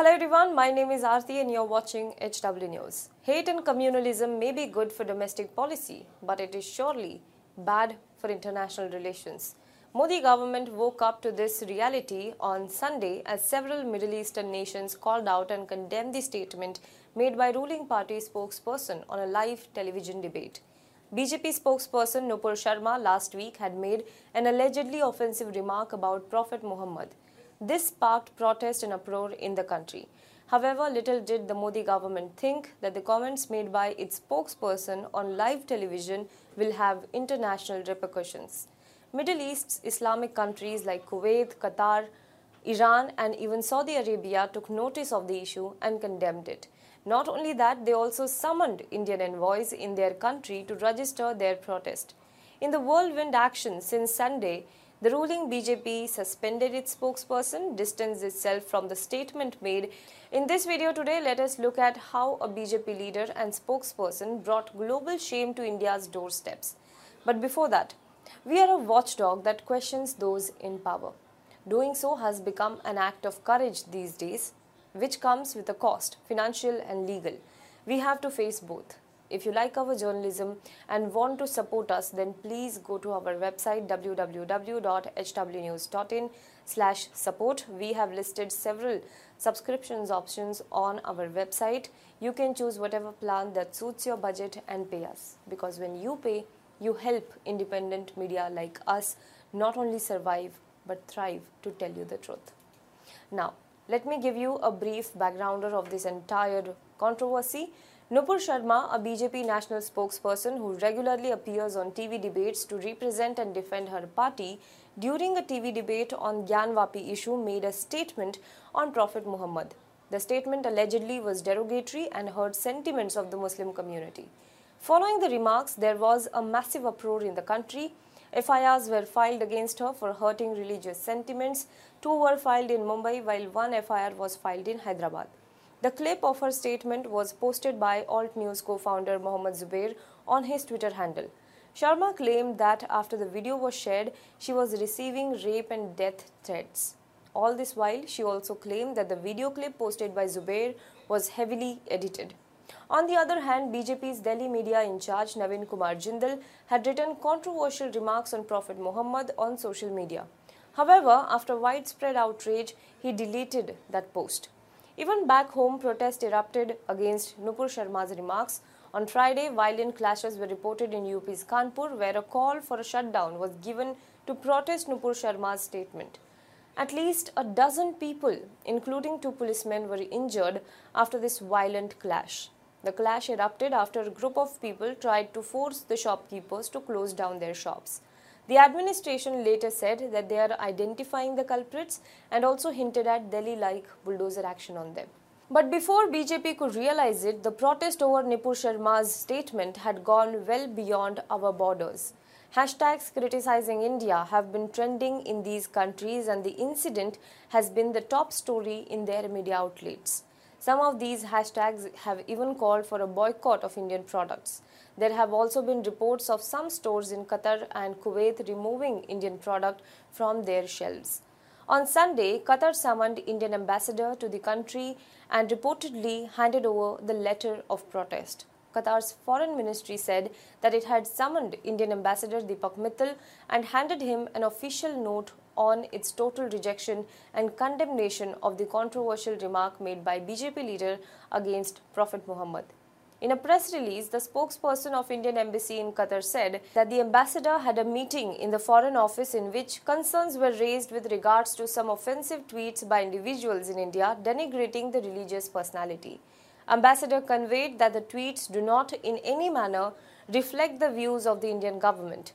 Hello everyone, my name is Arti and you're watching HW News. Hate and communalism may be good for domestic policy, but it is surely bad for international relations. Modi government woke up to this reality on Sunday as several Middle Eastern nations called out and condemned the statement made by ruling party spokesperson on a live television debate. BJP spokesperson Nupur Sharma last week had made an allegedly offensive remark about Prophet Muhammad. This sparked protest and uproar in the country. However, little did the Modi government think that the comments made by its spokesperson on live television will have international repercussions. Middle East's Islamic countries like Kuwait, Qatar, Iran, and even Saudi Arabia took notice of the issue and condemned it. Not only that, they also summoned Indian envoys in their country to register their protest. In the whirlwind action since Sunday, the ruling BJP suspended its spokesperson, distanced itself from the statement made. In this video today, let us look at how a BJP leader and spokesperson brought global shame to India's doorsteps. But before that, we are a watchdog that questions those in power. Doing so has become an act of courage these days, which comes with a cost, financial and legal. We have to face both. If you like our journalism and want to support us, then please go to our website www.hwnews.in slash support. We have listed several subscriptions options on our website. You can choose whatever plan that suits your budget and pay us. Because when you pay, you help independent media like us not only survive but thrive to tell you the truth. Now, let me give you a brief backgrounder of this entire controversy. Nupur Sharma, a BJP national spokesperson who regularly appears on TV debates to represent and defend her party, during a TV debate on Gyanvapi issue made a statement on Prophet Muhammad. The statement allegedly was derogatory and hurt sentiments of the Muslim community. Following the remarks, there was a massive uproar in the country. FIRs were filed against her for hurting religious sentiments. Two were filed in Mumbai, while one FIR was filed in Hyderabad. The clip of her statement was posted by Alt News co founder Mohammad Zubair on his Twitter handle. Sharma claimed that after the video was shared, she was receiving rape and death threats. All this while, she also claimed that the video clip posted by Zubair was heavily edited. On the other hand, BJP's Delhi media in charge Navin Kumar Jindal had written controversial remarks on Prophet Muhammad on social media. However, after widespread outrage, he deleted that post. Even back home, protests erupted against Nupur Sharma's remarks. On Friday, violent clashes were reported in UP's Kanpur, where a call for a shutdown was given to protest Nupur Sharma's statement. At least a dozen people, including two policemen, were injured after this violent clash. The clash erupted after a group of people tried to force the shopkeepers to close down their shops. The administration later said that they are identifying the culprits and also hinted at Delhi like bulldozer action on them. But before BJP could realize it, the protest over Nupur Sharma's statement had gone well beyond our borders. Hashtags criticizing India have been trending in these countries, and the incident has been the top story in their media outlets. Some of these hashtags have even called for a boycott of Indian products. There have also been reports of some stores in Qatar and Kuwait removing Indian product from their shelves. On Sunday, Qatar summoned Indian ambassador to the country and reportedly handed over the letter of protest. Qatar's foreign ministry said that it had summoned Indian ambassador Deepak Mittal and handed him an official note on its total rejection and condemnation of the controversial remark made by BJP leader against Prophet Muhammad. In a press release, the spokesperson of Indian Embassy in Qatar said that the ambassador had a meeting in the Foreign Office in which concerns were raised with regards to some offensive tweets by individuals in India denigrating the religious personality. Ambassador conveyed that the tweets do not in any manner reflect the views of the Indian government.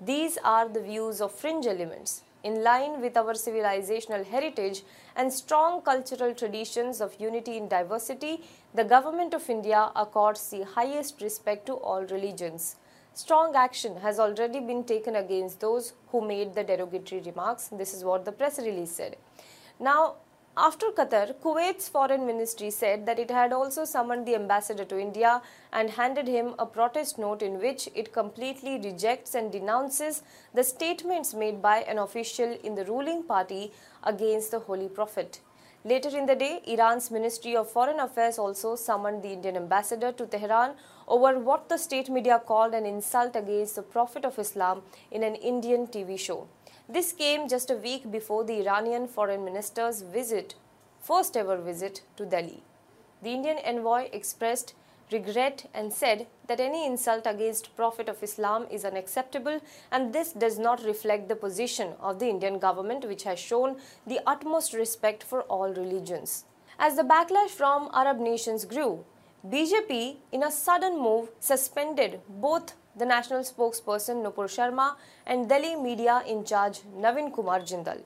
These are the views of fringe elements in line with our civilizational heritage and strong cultural traditions of unity in diversity, the Government of India accords the highest respect to all religions. Strong action has already been taken against those who made the derogatory remarks. This is what the press release said. Now, after Qatar, Kuwait's foreign ministry said that it had also summoned the ambassador to India and handed him a protest note in which it completely rejects and denounces the statements made by an official in the ruling party against the Holy Prophet. Later in the day, Iran's Ministry of Foreign Affairs also summoned the Indian ambassador to Tehran over what the state media called an insult against the Prophet of Islam in an Indian TV show. This came just a week before the Iranian foreign minister's visit, first ever visit to Delhi. The Indian envoy expressed regret and said that any insult against Prophet of Islam is unacceptable and this does not reflect the position of the Indian government which has shown the utmost respect for all religions. As the backlash from Arab nations grew, BJP in a sudden move suspended both the national spokesperson Nupur Sharma and Delhi media in charge Navin Kumar Jindal.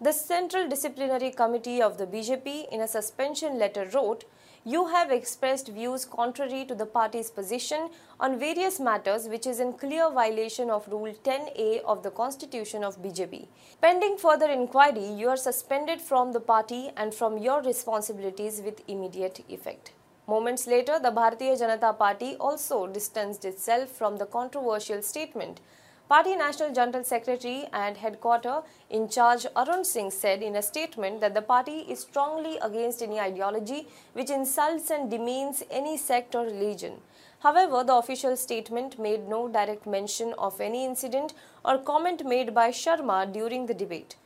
The Central Disciplinary Committee of the BJP in a suspension letter wrote you have expressed views contrary to the party's position on various matters which is in clear violation of Rule 10A of the Constitution of BJP. Pending further inquiry, you are suspended from the party and from your responsibilities with immediate effect. Moments later, the Bharatiya Janata Party also distanced itself from the controversial statement. Party National General Secretary and Headquarter in charge Arun Singh said in a statement that the party is strongly against any ideology which insults and demeans any sect or religion. However, the official statement made no direct mention of any incident or comment made by Sharma during the debate.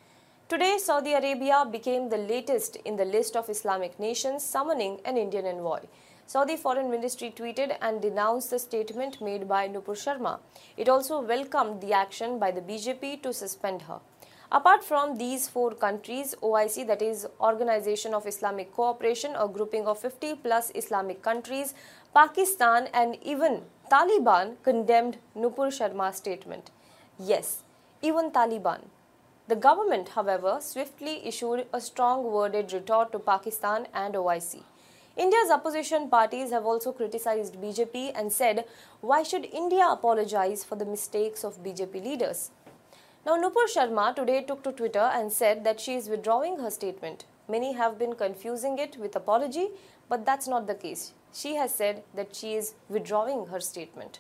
Today, Saudi Arabia became the latest in the list of Islamic nations summoning an Indian envoy. Saudi Foreign Ministry tweeted and denounced the statement made by Nupur Sharma. It also welcomed the action by the BJP to suspend her. Apart from these four countries, OIC, that is Organization of Islamic Cooperation, a grouping of 50 plus Islamic countries, Pakistan and even Taliban condemned Nupur Sharma's statement. Yes, even Taliban. The government, however, swiftly issued a strong worded retort to Pakistan and OIC. India's opposition parties have also criticized BJP and said, why should India apologize for the mistakes of BJP leaders? Now, Nupur Sharma today took to Twitter and said that she is withdrawing her statement. Many have been confusing it with apology, but that's not the case. She has said that she is withdrawing her statement.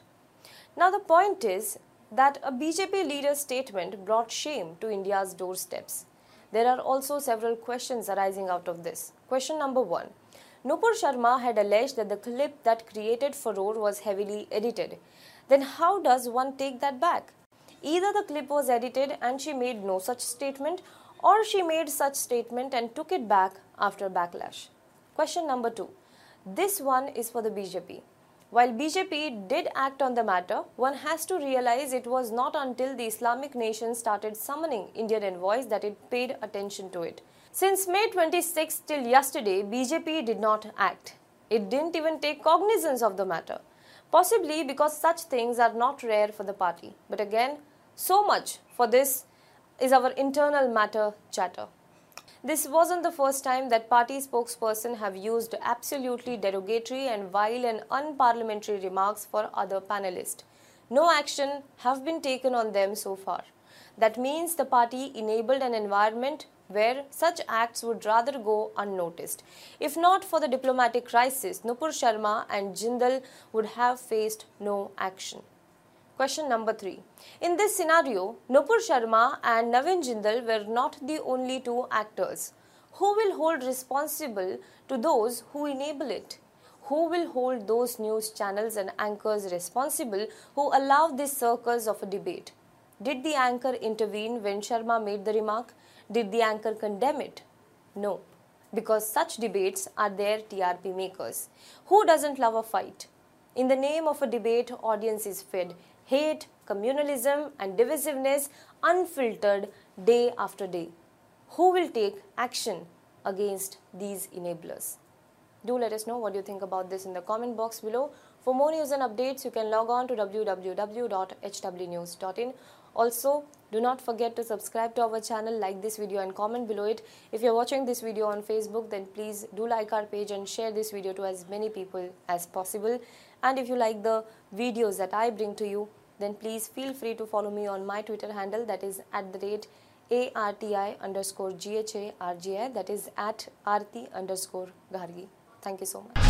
Now, the point is that a BJP leader's statement brought shame to India's doorsteps. There are also several questions arising out of this. Question number one Nupur Sharma had alleged that the clip that created furore was heavily edited. Then how does one take that back? Either the clip was edited and she made no such statement or she made such statement and took it back after backlash. Question number 2. This one is for the BJP. While BJP did act on the matter, one has to realize it was not until the Islamic nation started summoning Indian envoys that it paid attention to it. Since May 26 till yesterday, BJP did not act. It didn't even take cognizance of the matter. Possibly because such things are not rare for the party. But again, so much for this is our internal matter chatter. This wasn't the first time that party spokesperson have used absolutely derogatory and vile and unparliamentary remarks for other panelists. No action have been taken on them so far. That means the party enabled an environment where such acts would rather go unnoticed. If not for the diplomatic crisis, Nupur Sharma and Jindal would have faced no action. Question number 3. In this scenario, Nupur Sharma and Navin Jindal were not the only two actors. Who will hold responsible to those who enable it? Who will hold those news channels and anchors responsible who allow this circus of a debate? Did the anchor intervene when Sharma made the remark? Did the anchor condemn it? No, because such debates are their TRP makers. Who doesn't love a fight? In the name of a debate, audience is fed hate, communalism, and divisiveness unfiltered day after day. Who will take action against these enablers? Do let us know what you think about this in the comment box below. For more news and updates, you can log on to www.hwnews.in also, do not forget to subscribe to our channel, like this video and comment below it. If you're watching this video on Facebook, then please do like our page and share this video to as many people as possible. And if you like the videos that I bring to you, then please feel free to follow me on my Twitter handle that is at the rate ARTI underscore GHA RGI that is at Arti underscore Ghargi. Thank you so much.